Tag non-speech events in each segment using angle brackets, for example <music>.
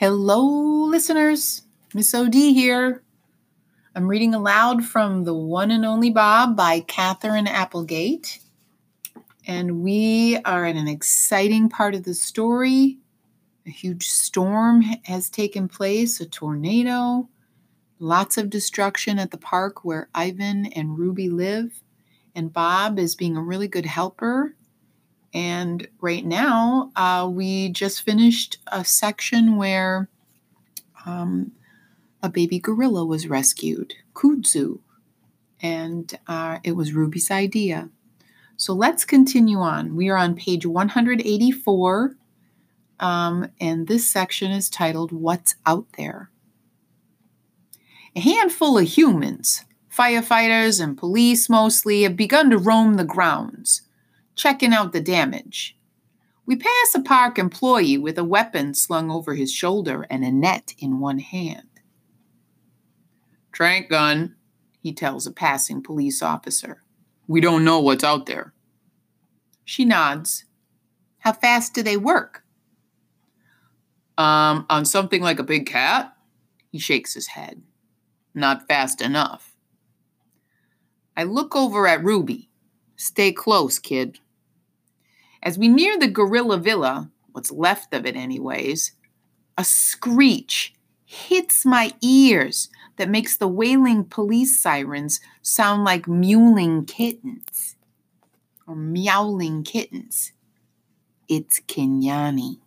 Hello, listeners. Miss OD here. I'm reading aloud from The One and Only Bob by Katherine Applegate. And we are at an exciting part of the story. A huge storm has taken place, a tornado, lots of destruction at the park where Ivan and Ruby live. And Bob is being a really good helper and right now, uh, we just finished a section where um, a baby gorilla was rescued, Kudzu, and uh, it was Ruby's idea. So let's continue on. We are on page 184, um, and this section is titled What's Out There? A handful of humans, firefighters and police mostly, have begun to roam the grounds checking out the damage. We pass a park employee with a weapon slung over his shoulder and a net in one hand. Trank gun, he tells a passing police officer. We don't know what's out there. She nods. How fast do they work? Um, on something like a big cat? He shakes his head. Not fast enough. I look over at Ruby. Stay close, kid. As we near the gorilla villa, what's left of it, anyways, a screech hits my ears that makes the wailing police sirens sound like mewling kittens or meowling kittens. It's Kinyani.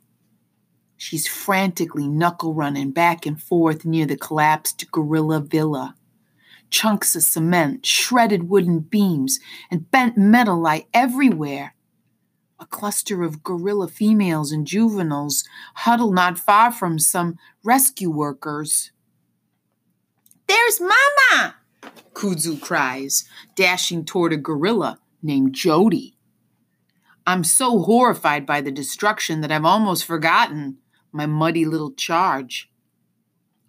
She's frantically knuckle running back and forth near the collapsed gorilla villa. Chunks of cement, shredded wooden beams, and bent metal lie everywhere a cluster of gorilla females and juveniles huddle not far from some rescue workers. There's Mama! Kudzu cries, dashing toward a gorilla named Jody. I'm so horrified by the destruction that I've almost forgotten my muddy little charge.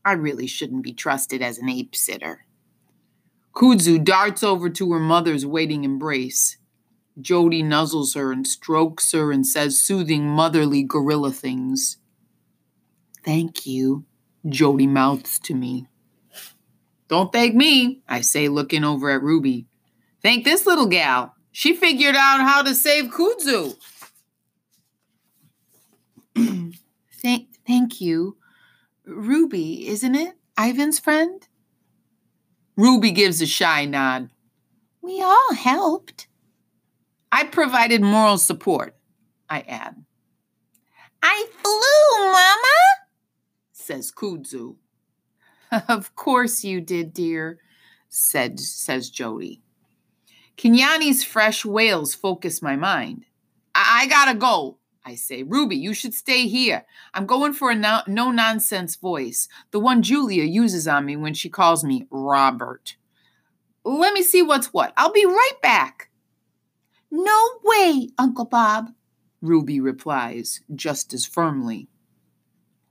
I really shouldn't be trusted as an ape sitter. Kudzu darts over to her mother's waiting embrace. Jody nuzzles her and strokes her and says soothing, motherly gorilla things. Thank you, Jody mouths to me. Don't thank me, I say, looking over at Ruby. Thank this little gal. She figured out how to save Kudzu. <clears throat> thank, thank you. Ruby, isn't it? Ivan's friend? Ruby gives a shy nod. We all helped. I provided moral support, I add. I flew, Mama, says Kudzu. <laughs> of course you did, dear, said says Jody. Kinyani's fresh wails focus my mind. I, I gotta go, I say. Ruby, you should stay here. I'm going for a no nonsense voice, the one Julia uses on me when she calls me Robert. Let me see what's what. I'll be right back. No way, Uncle Bob, Ruby replies just as firmly.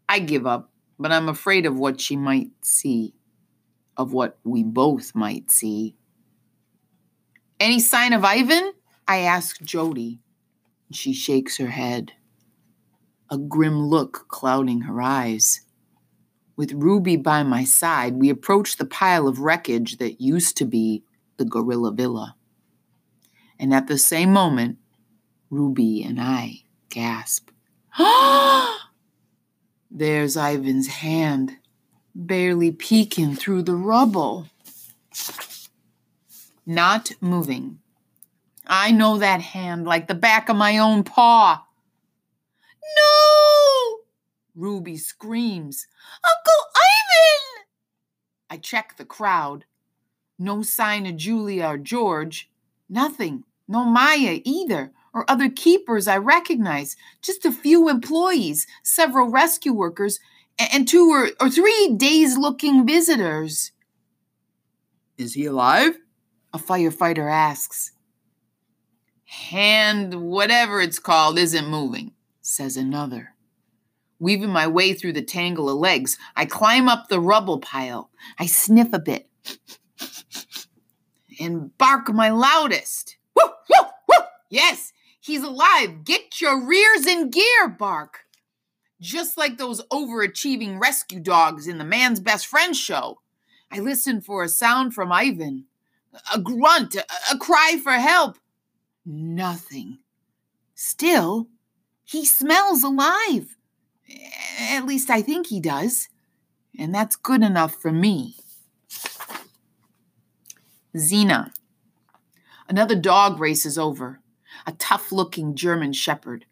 I give up, but I'm afraid of what she might see, of what we both might see. Any sign of Ivan? I ask Jody. She shakes her head, a grim look clouding her eyes. With Ruby by my side, we approach the pile of wreckage that used to be the gorilla villa. And at the same moment, Ruby and I gasp. <gasps> There's Ivan's hand, barely peeking through the rubble. Not moving. I know that hand like the back of my own paw. No! Ruby screams. Uncle Ivan! I check the crowd. No sign of Julia or George. Nothing. No Maya either, or other keepers I recognize. Just a few employees, several rescue workers, and two or, or three dazed looking visitors. Is he alive? A firefighter asks. Hand, whatever it's called, isn't moving, says another. Weaving my way through the tangle of legs, I climb up the rubble pile. I sniff a bit <laughs> and bark my loudest. Woo, woo, woo! Yes, he's alive. Get your rears in gear, Bark. just like those overachieving rescue dogs in the man's best friend show. I listen for a sound from Ivan, a grunt, a, a cry for help. Nothing. Still, he smells alive. At least I think he does. And that's good enough for me. Zena. Another dog races over, a tough looking German shepherd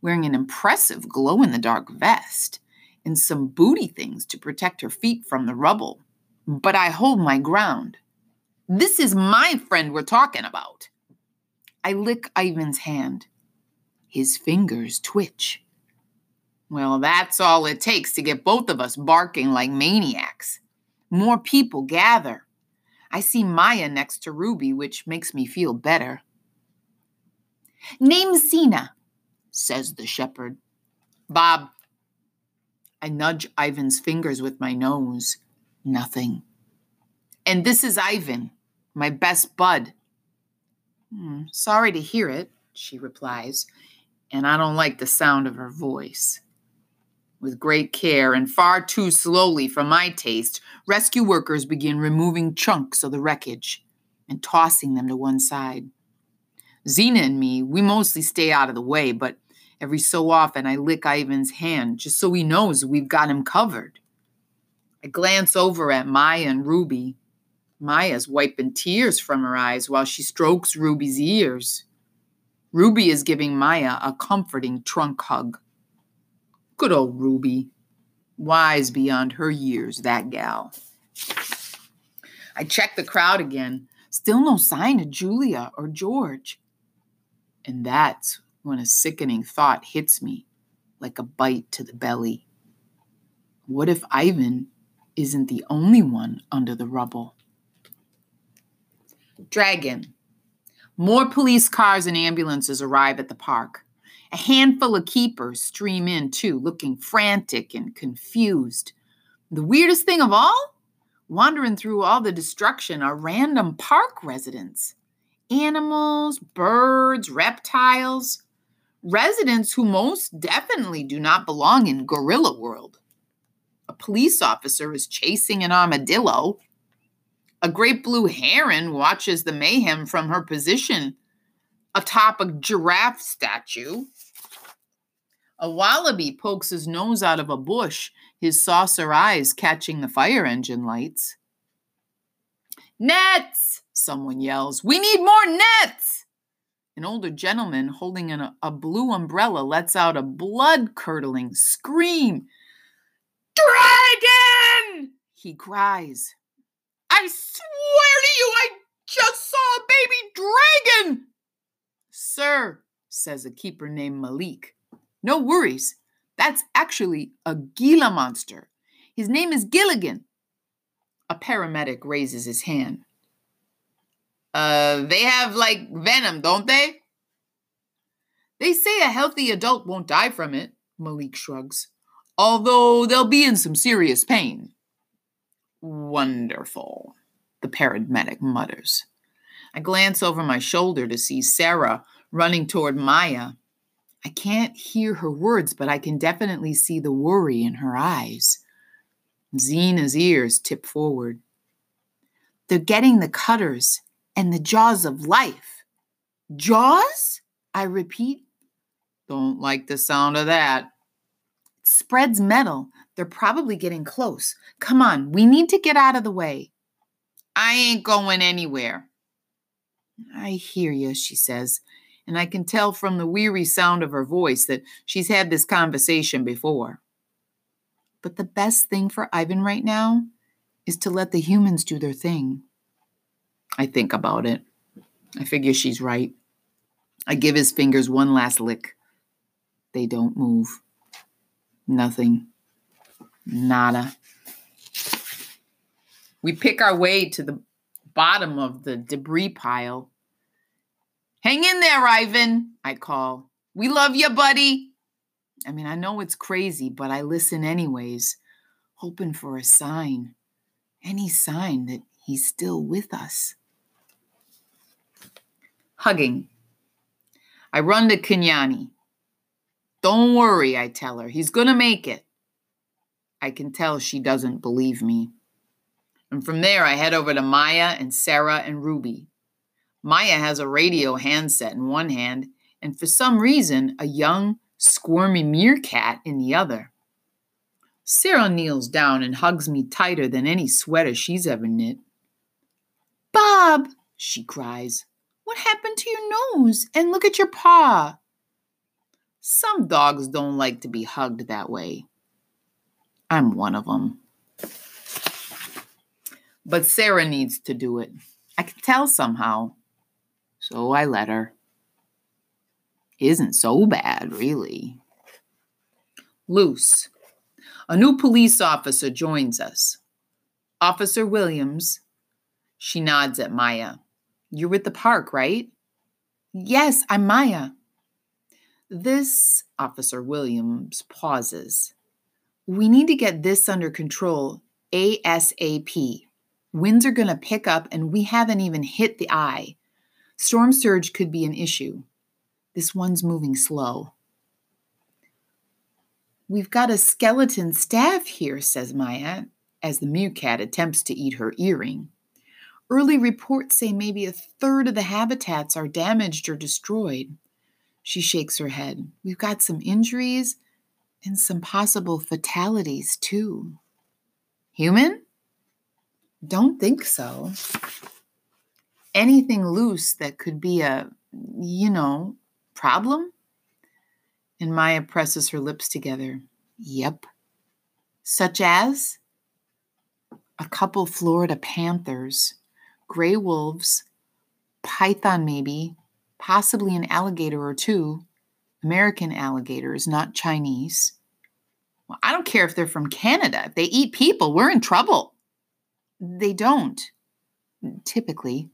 wearing an impressive glow in the dark vest and some booty things to protect her feet from the rubble. But I hold my ground. This is my friend we're talking about. I lick Ivan's hand. His fingers twitch. Well, that's all it takes to get both of us barking like maniacs. More people gather. I see Maya next to Ruby, which makes me feel better. Name Zena, says the shepherd. Bob. I nudge Ivan's fingers with my nose. Nothing. And this is Ivan, my best bud. Hmm, sorry to hear it, she replies, and I don't like the sound of her voice. With great care and far too slowly for my taste, rescue workers begin removing chunks of the wreckage and tossing them to one side. Zena and me, we mostly stay out of the way, but Every so often, I lick Ivan's hand just so he knows we've got him covered. I glance over at Maya and Ruby. Maya's wiping tears from her eyes while she strokes Ruby's ears. Ruby is giving Maya a comforting trunk hug. Good old Ruby. Wise beyond her years, that gal. I check the crowd again. Still no sign of Julia or George. And that's when a sickening thought hits me like a bite to the belly. What if Ivan isn't the only one under the rubble? Dragon. More police cars and ambulances arrive at the park. A handful of keepers stream in too, looking frantic and confused. The weirdest thing of all? Wandering through all the destruction are random park residents animals, birds, reptiles residents who most definitely do not belong in gorilla world. A police officer is chasing an armadillo. A great blue heron watches the mayhem from her position atop a giraffe statue. A wallaby pokes his nose out of a bush, his saucer eyes catching the fire engine lights. Nets! Someone yells. We need more nets! An older gentleman holding an, a blue umbrella lets out a blood curdling scream. Dragon! He cries. I swear to you, I just saw a baby dragon! Sir, says a keeper named Malik. No worries. That's actually a Gila monster. His name is Gilligan. A paramedic raises his hand. Uh, they have like venom, don't they? They say a healthy adult won't die from it, Malik shrugs, although they'll be in some serious pain. Wonderful, the paramedic mutters. I glance over my shoulder to see Sarah running toward Maya. I can't hear her words, but I can definitely see the worry in her eyes. Zena's ears tip forward. They're getting the cutters and the jaws of life. Jaws? I repeat. Don't like the sound of that. It spreads metal. They're probably getting close. Come on, we need to get out of the way. I ain't going anywhere. I hear you, she says, and I can tell from the weary sound of her voice that she's had this conversation before. But the best thing for Ivan right now is to let the humans do their thing. I think about it. I figure she's right. I give his fingers one last lick. They don't move. Nothing. Nada. We pick our way to the bottom of the debris pile. Hang in there, Ivan, I call. We love you, buddy. I mean, I know it's crazy, but I listen anyways, hoping for a sign. Any sign that he's still with us hugging. I run to Kinyani. Don't worry, I tell her. He's going to make it. I can tell she doesn't believe me. And from there, I head over to Maya and Sarah and Ruby. Maya has a radio handset in one hand, and for some reason, a young, squirmy meerkat in the other. Sarah kneels down and hugs me tighter than any sweater she's ever knit. Bob, she cries, what happened to your nose? And look at your paw. Some dogs don't like to be hugged that way. I'm one of them. But Sarah needs to do it. I can tell somehow. So I let her. Isn't so bad, really. Loose. A new police officer joins us. Officer Williams. She nods at Maya. You're at the park, right? Yes, I'm Maya. This, Officer Williams pauses. We need to get this under control ASAP. Winds are going to pick up, and we haven't even hit the eye. Storm surge could be an issue. This one's moving slow. We've got a skeleton staff here, says Maya, as the meerkat attempts to eat her earring. Early reports say maybe a third of the habitats are damaged or destroyed. She shakes her head. We've got some injuries and some possible fatalities, too. Human? Don't think so. Anything loose that could be a, you know, problem? And Maya presses her lips together. Yep. Such as a couple Florida panthers, gray wolves, python maybe, possibly an alligator or two, American alligators, not Chinese. Well, I don't care if they're from Canada. If they eat people, we're in trouble. They don't. Typically.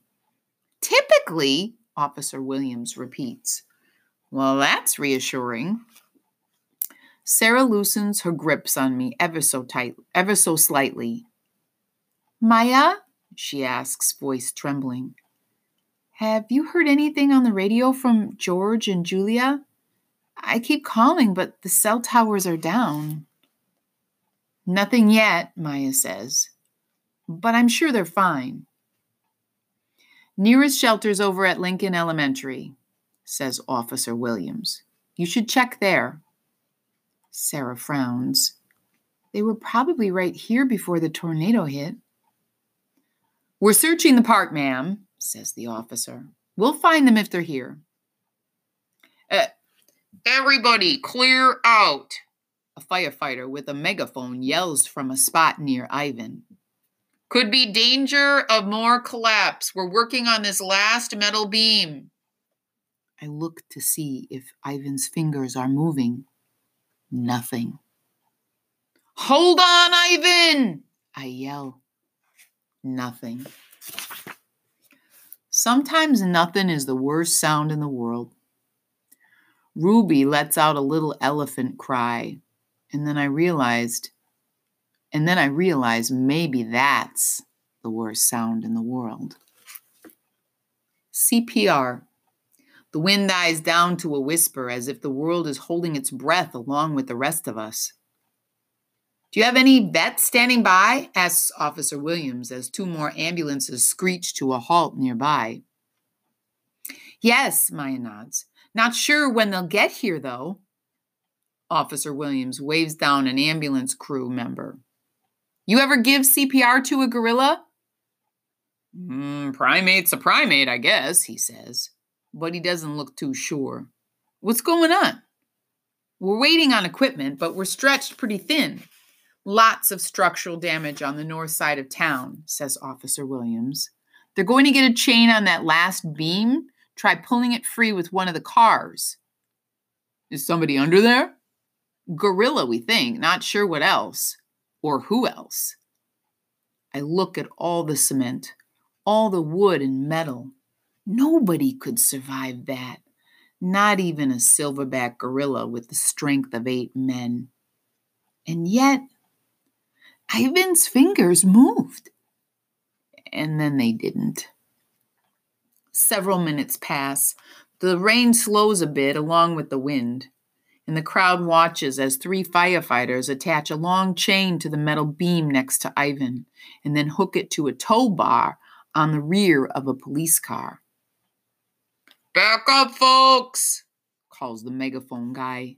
Typically, Officer Williams repeats. Well, that's reassuring. Sarah loosens her grips on me ever so tight, ever so slightly. Maya? she asks, voice trembling. Have you heard anything on the radio from George and Julia? I keep calling, but the cell towers are down. Nothing yet, Maya says, but I'm sure they're fine. Nearest shelter's over at Lincoln Elementary, says Officer Williams. You should check there. Sarah frowns. They were probably right here before the tornado hit. We're searching the park, ma'am, says the officer. We'll find them if they're here. Uh, everybody, clear out! A firefighter with a megaphone yells from a spot near Ivan. Could be danger of more collapse. We're working on this last metal beam. I look to see if Ivan's fingers are moving. Nothing. Hold on, Ivan! I yell. Nothing. Sometimes nothing is the worst sound in the world. Ruby lets out a little elephant cry, and then I realized, and then I realized maybe that's the worst sound in the world. CPR. The wind dies down to a whisper as if the world is holding its breath along with the rest of us. Do you have any vets standing by? asks Officer Williams as two more ambulances screech to a halt nearby. Yes, Maya nods. Not sure when they'll get here, though. Officer Williams waves down an ambulance crew member. You ever give CPR to a gorilla? Mm, primate's a primate, I guess, he says, but he doesn't look too sure. What's going on? We're waiting on equipment, but we're stretched pretty thin. Lots of structural damage on the north side of town, says Officer Williams. They're going to get a chain on that last beam. Try pulling it free with one of the cars. Is somebody under there? Gorilla, we think. Not sure what else or who else. I look at all the cement, all the wood and metal. Nobody could survive that. Not even a silverback gorilla with the strength of eight men. And yet, Ivan's fingers moved. And then they didn't. Several minutes pass. The rain slows a bit along with the wind. And the crowd watches as three firefighters attach a long chain to the metal beam next to Ivan and then hook it to a tow bar on the rear of a police car. Back up, folks, calls the megaphone guy.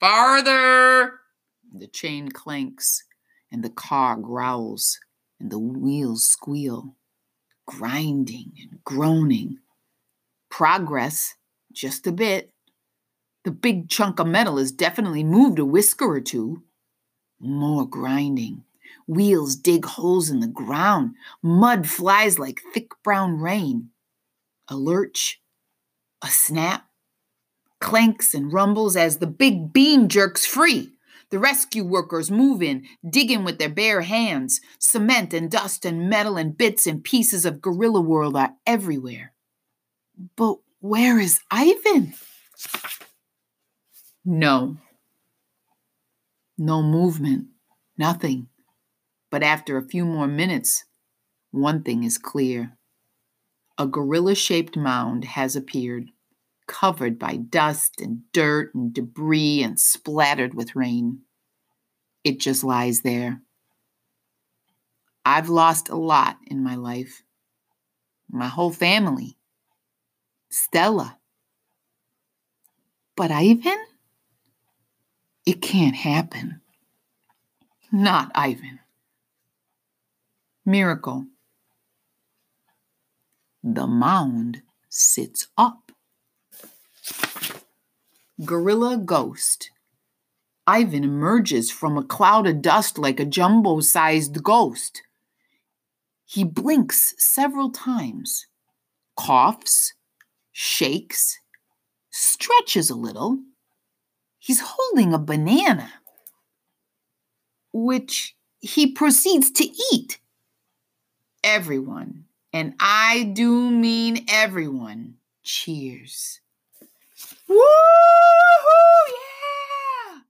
Farther! The chain clanks, and the car growls, and the wheels squeal, grinding and groaning. Progress, just a bit. The big chunk of metal has definitely moved a whisker or two. More grinding. Wheels dig holes in the ground. Mud flies like thick brown rain. A lurch, a snap, clanks and rumbles as the big beam jerks free. The rescue workers move in, digging with their bare hands. Cement and dust and metal and bits and pieces of Gorilla World are everywhere. But where is Ivan? No. No movement. Nothing. But after a few more minutes, one thing is clear. A gorilla shaped mound has appeared, covered by dust and dirt and debris and splattered with rain. It just lies there. I've lost a lot in my life. My whole family. Stella. But Ivan? It can't happen. Not Ivan. Miracle. The mound sits up. Gorilla Ghost. Ivan emerges from a cloud of dust like a jumbo sized ghost. He blinks several times, coughs, shakes, stretches a little, He's holding a banana, which he proceeds to eat. Everyone, and I do mean everyone, cheers. Woohoo! Yeah!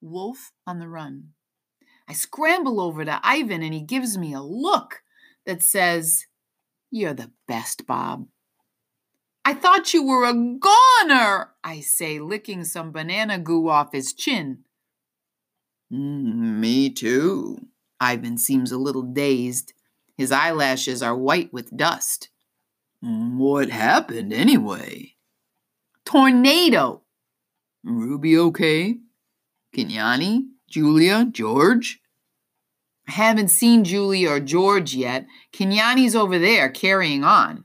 Wolf on the run. I scramble over to Ivan and he gives me a look that says, You're the best, Bob. I thought you were a goner, I say, licking some banana goo off his chin. Mm, me too. Ivan seems a little dazed. His eyelashes are white with dust. What happened anyway? Tornado. Ruby okay? Kinyani? Julia? George? I haven't seen Julia or George yet. Kinyani's over there carrying on.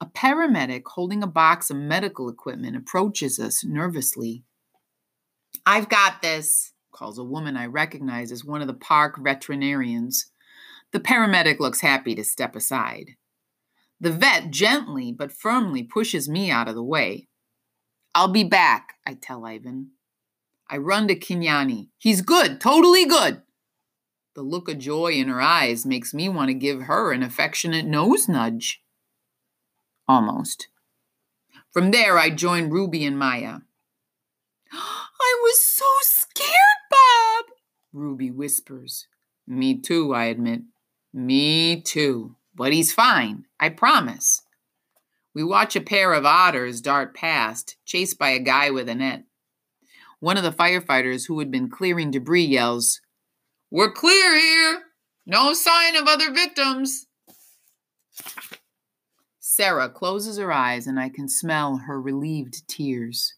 A paramedic holding a box of medical equipment approaches us nervously. I've got this, calls a woman I recognize as one of the park veterinarians. The paramedic looks happy to step aside. The vet gently but firmly pushes me out of the way. I'll be back, I tell Ivan. I run to Kinyani. He's good, totally good. The look of joy in her eyes makes me want to give her an affectionate nose nudge almost. From there, I joined Ruby and Maya. <gasps> I was so scared, Bob, Ruby whispers. Me too, I admit. Me too. But he's fine, I promise. We watch a pair of otters dart past, chased by a guy with a net. One of the firefighters who had been clearing debris yells, We're clear here! No sign of other victims! Sarah closes her eyes and I can smell her relieved tears.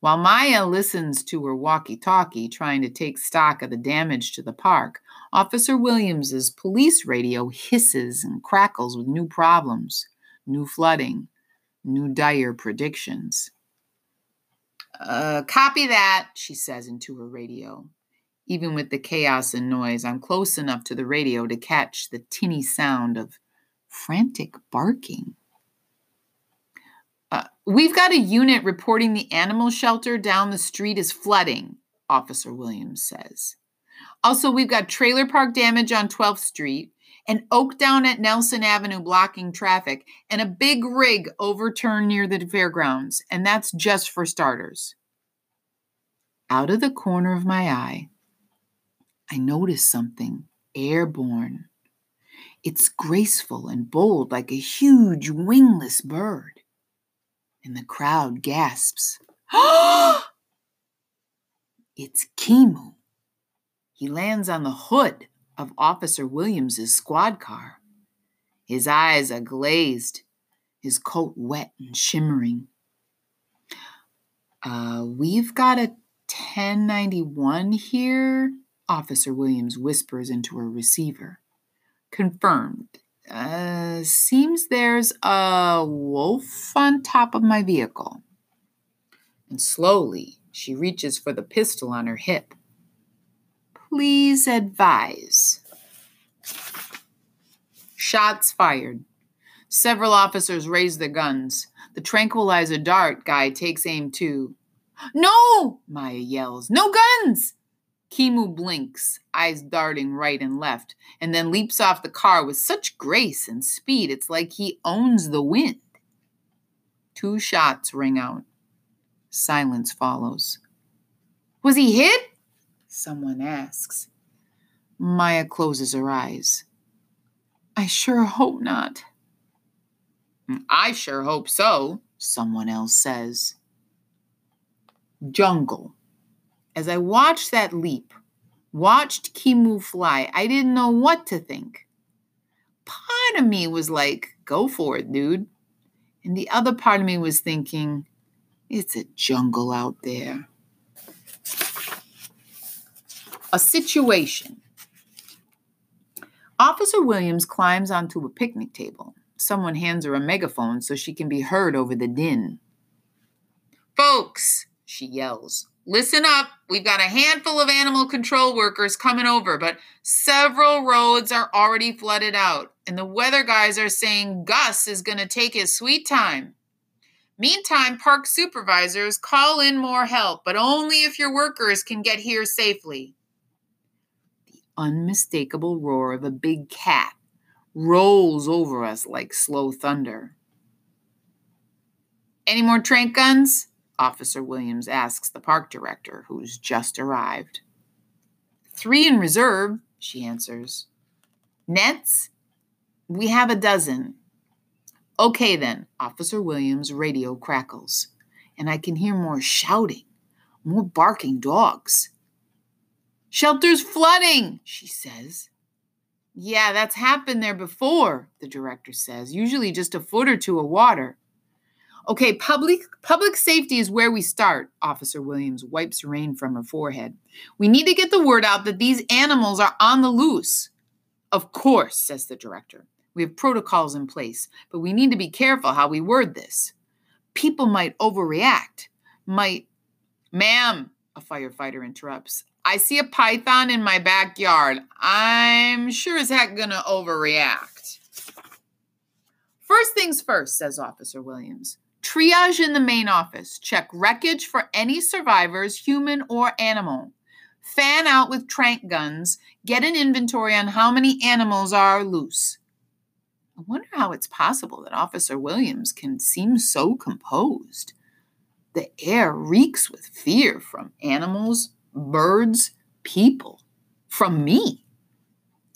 While Maya listens to her walkie talkie, trying to take stock of the damage to the park, Officer Williams's police radio hisses and crackles with new problems, new flooding, new dire predictions. Uh, copy that, she says into her radio. Even with the chaos and noise, I'm close enough to the radio to catch the tinny sound of frantic barking. Uh, we've got a unit reporting the animal shelter down the street is flooding, Officer Williams says. Also, we've got trailer park damage on 12th Street, an oak down at Nelson Avenue blocking traffic, and a big rig overturned near the fairgrounds, and that's just for starters. Out of the corner of my eye, I notice something airborne it's graceful and bold like a huge wingless bird. And the crowd gasps, it's Kimu. He lands on the hood of Officer Williams's squad car. His eyes are glazed, his coat wet and shimmering. Uh, we've got a 1091 here, Officer Williams whispers into her receiver. Confirmed. Uh, seems there's a wolf on top of my vehicle. And slowly, she reaches for the pistol on her hip. Please advise. Shots fired. Several officers raise their guns. The tranquilizer dart guy takes aim too. No! Maya yells. No guns! Kimu blinks, eyes darting right and left, and then leaps off the car with such grace and speed it's like he owns the wind. Two shots ring out. Silence follows. Was he hit? Someone asks. Maya closes her eyes. I sure hope not. I sure hope so, someone else says. Jungle. As I watched that leap, watched Kimu fly, I didn't know what to think. Part of me was like, go for it, dude. And the other part of me was thinking, it's a jungle out there. A situation. Officer Williams climbs onto a picnic table. Someone hands her a megaphone so she can be heard over the din. Folks, she yells, listen up. We've got a handful of animal control workers coming over, but several roads are already flooded out, and the weather guys are saying Gus is going to take his sweet time. Meantime, park supervisors call in more help, but only if your workers can get here safely The unmistakable roar of a big cat rolls over us like slow thunder. Any more trank guns? Officer Williams asks the park director, who's just arrived. Three in reserve, she answers. Nets? We have a dozen. Okay, then, Officer Williams' radio crackles, and I can hear more shouting, more barking dogs. Shelter's flooding, she says. Yeah, that's happened there before, the director says, usually just a foot or two of water. Okay, public public safety is where we start, Officer Williams wipes rain from her forehead. We need to get the word out that these animals are on the loose. Of course, says the director. We have protocols in place, but we need to be careful how we word this. People might overreact, might. Ma'am, a firefighter interrupts. I see a python in my backyard. I'm sure as heck gonna overreact. First things first, says Officer Williams. Triage in the main office. Check wreckage for any survivors, human or animal. Fan out with trank guns. Get an inventory on how many animals are loose. I wonder how it's possible that Officer Williams can seem so composed. The air reeks with fear from animals, birds, people, from me.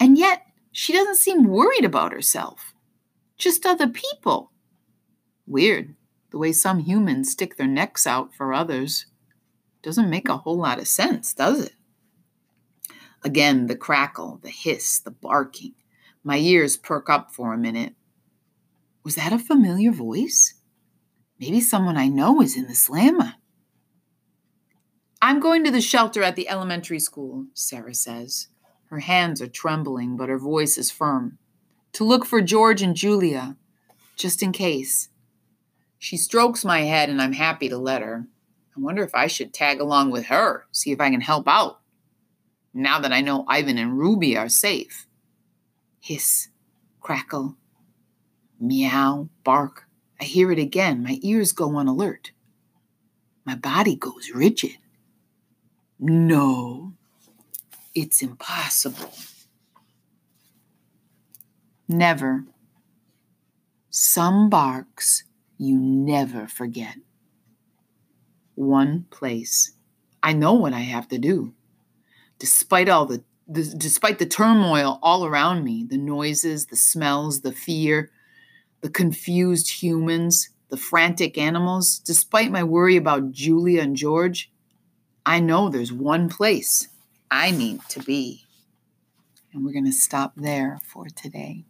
And yet, she doesn't seem worried about herself, just other people. Weird, the way some humans stick their necks out for others. Doesn't make a whole lot of sense, does it? Again, the crackle, the hiss, the barking. My ears perk up for a minute. Was that a familiar voice? Maybe someone I know is in the slammer. I'm going to the shelter at the elementary school, Sarah says. Her hands are trembling, but her voice is firm. To look for George and Julia, just in case. She strokes my head, and I'm happy to let her. I wonder if I should tag along with her, see if I can help out. Now that I know Ivan and Ruby are safe. Hiss, crackle, meow, bark. I hear it again. My ears go on alert. My body goes rigid. No, it's impossible. Never. Some barks you never forget. One place. I know what I have to do. Despite all the, despite the turmoil all around me, the noises, the smells, the fear, the confused humans, the frantic animals, despite my worry about Julia and George, I know there's one place I need to be. And we're going to stop there for today.